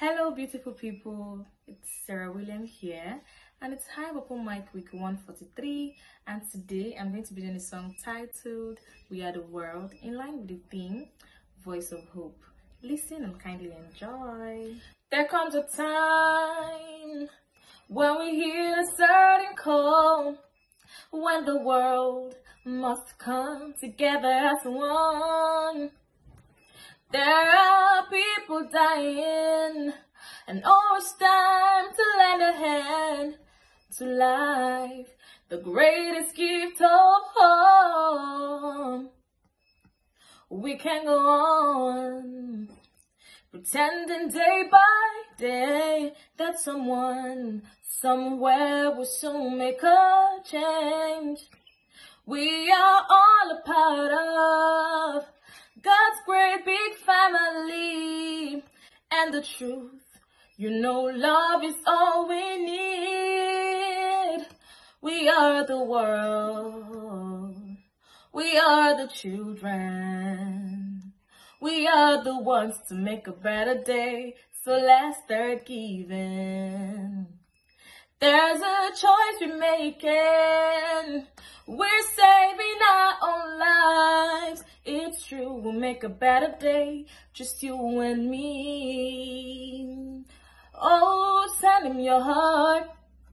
Hello, beautiful people. It's Sarah William here, and it's Hive Open Mic Week 143. And today I'm going to be doing a song titled We Are the World in line with the theme Voice of Hope. Listen and kindly enjoy. There comes a time when we hear a certain call, when the world must come together as one. There dying, and oh, it's time to lend a hand to life, the greatest gift of all. We can go on pretending day by day that someone somewhere will soon make a change. We are all a part of and the truth. You know love is all we need. We are the world. We are the children. We are the ones to make a better day. So let's start giving. There's a choice we're making. We're We'll make a better day. Just you and me. Oh, send him your heart.